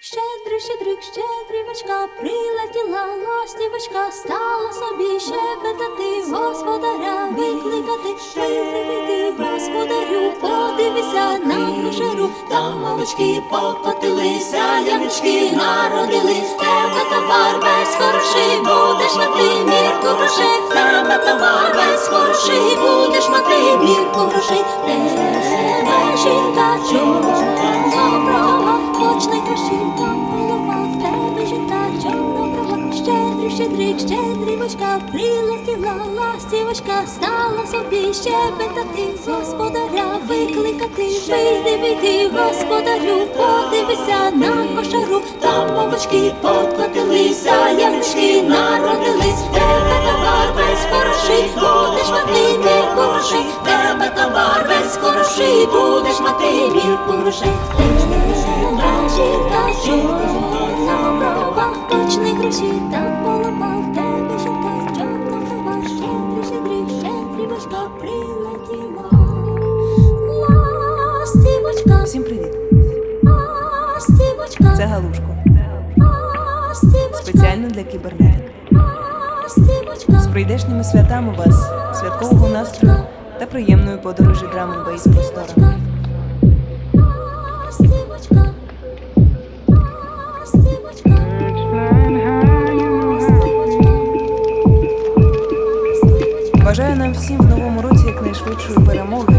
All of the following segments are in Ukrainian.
Щедрий, щедрик, щедрівочка, прилетіла ластівочка, стала собі щебетати, господаря викликати, щедрий господарю, подивися на кошару, там молочки покотилися, янички народились, тебе товар весь хороший, будеш мати мірку грошей, тебе товар весь хороший, будеш мати мірку грошей, тебе жінка? Доброго, точний гроші, голова, в тебе жінка доброго, щедрий, щедрик, щедрівочка, прилетіла ластівочка, стала собі щебетати, господаря викликати, вийди, вийди, господарю, подивися на кошару, там молочки покотилися, янички народились, тебе товар весь хороший, будеш мати мірку грошей, тебе товар весь хороший, будеш мати мірку грошей, Всім привіт! ластівочка, Це Галушко. Спеціально для кібернетик. З прийдешніми святами вас, святкового настрою та приємної подорожі драм бейс просторами. Бажаю нам всім в новому році якнайшвидшої перемоги.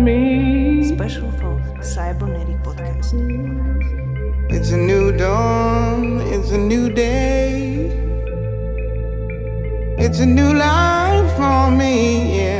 Me. Special for Cybernetic Podcast. It's a new dawn, it's a new day. It's a new life for me, yeah.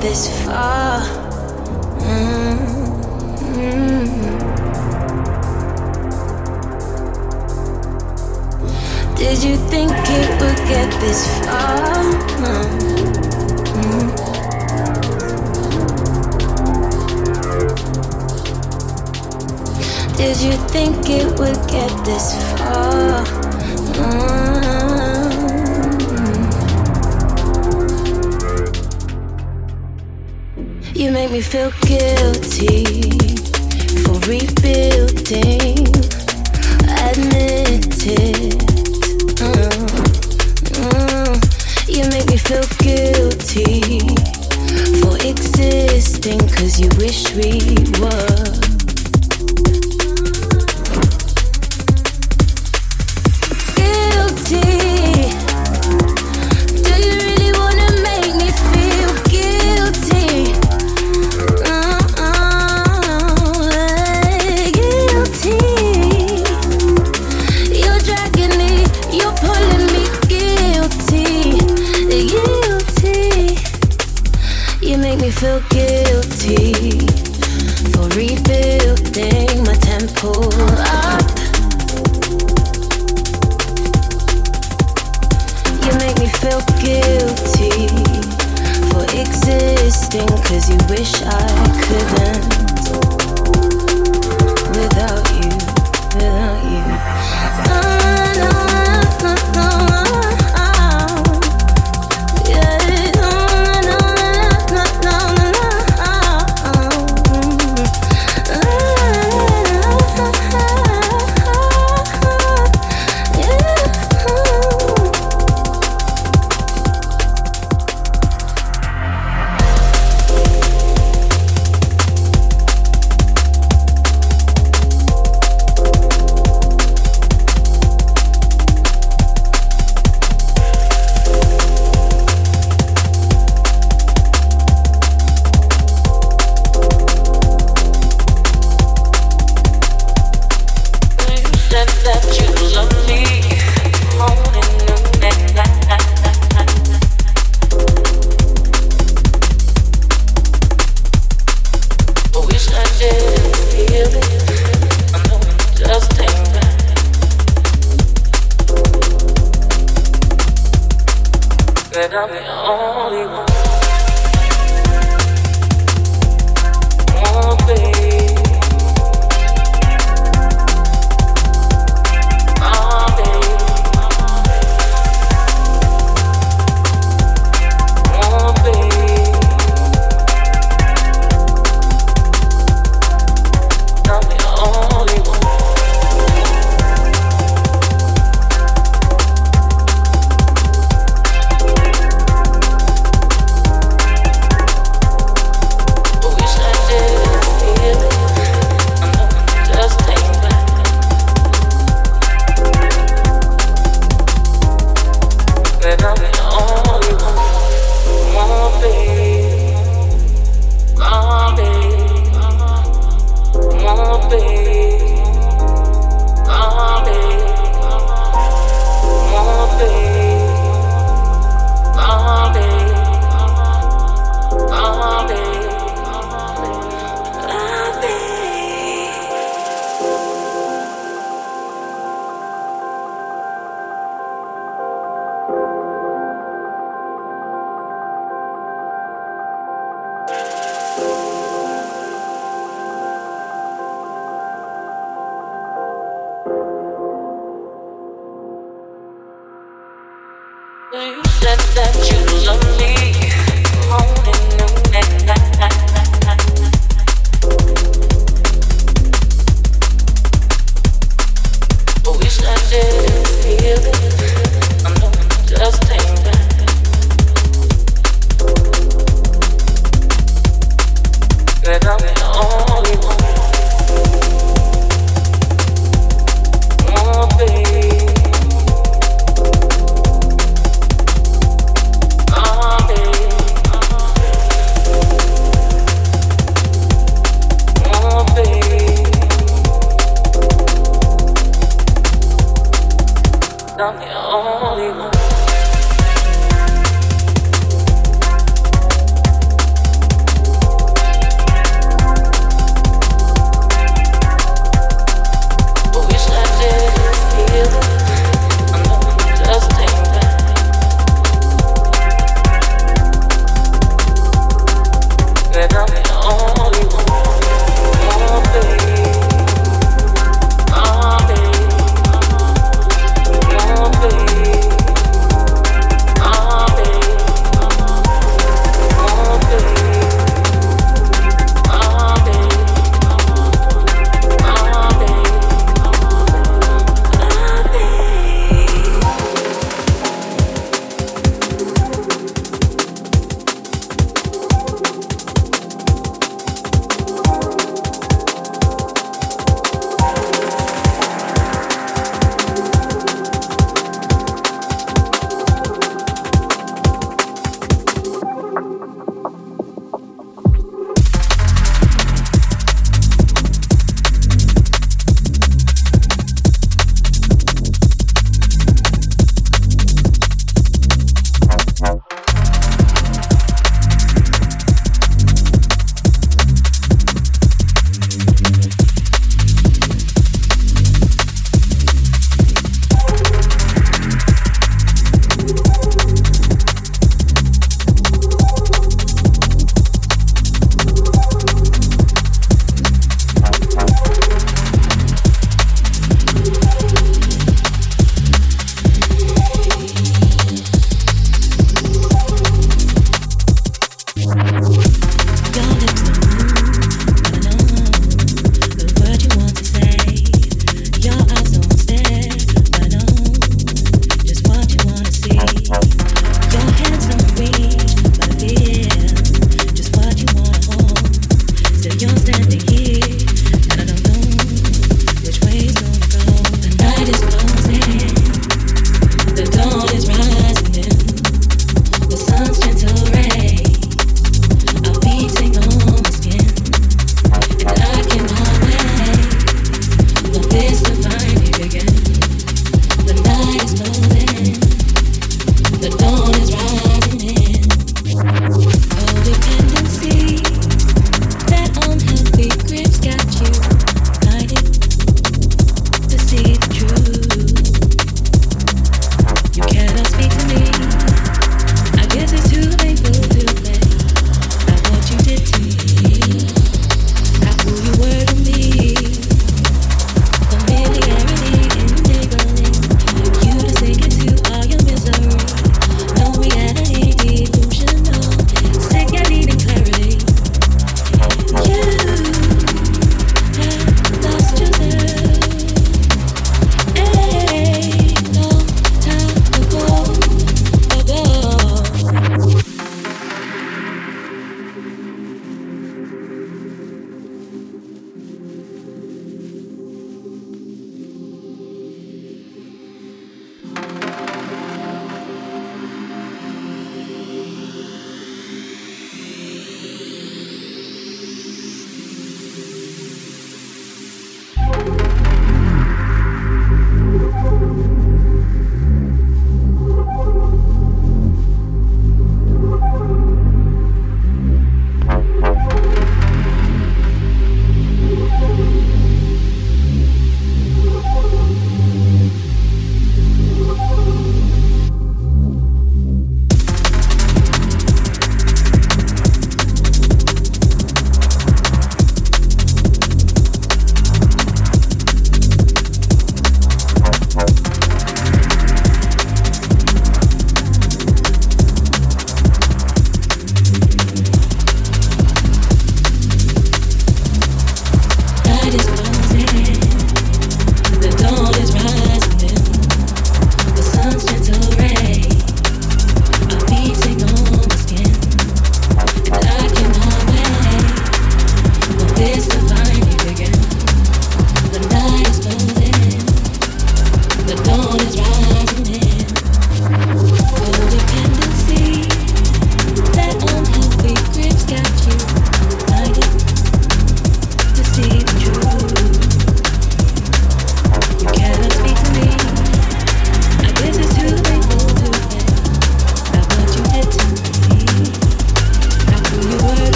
this far? Phil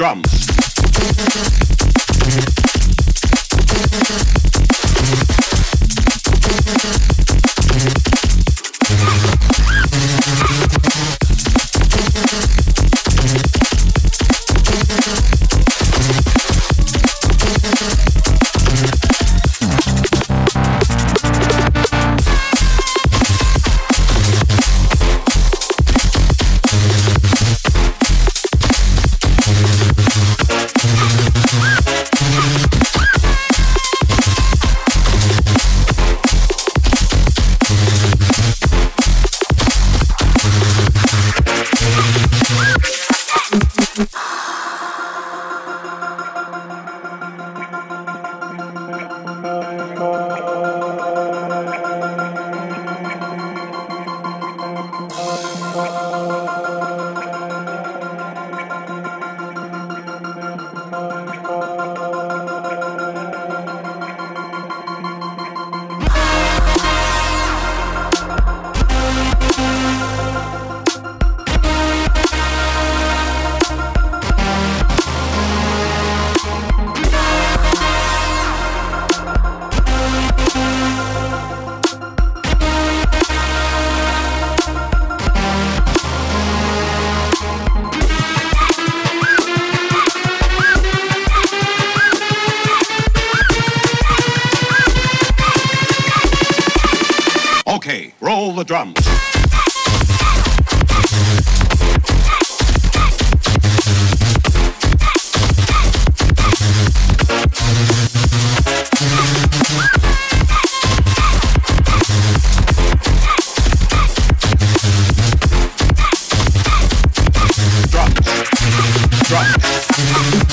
Drums.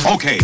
Okay.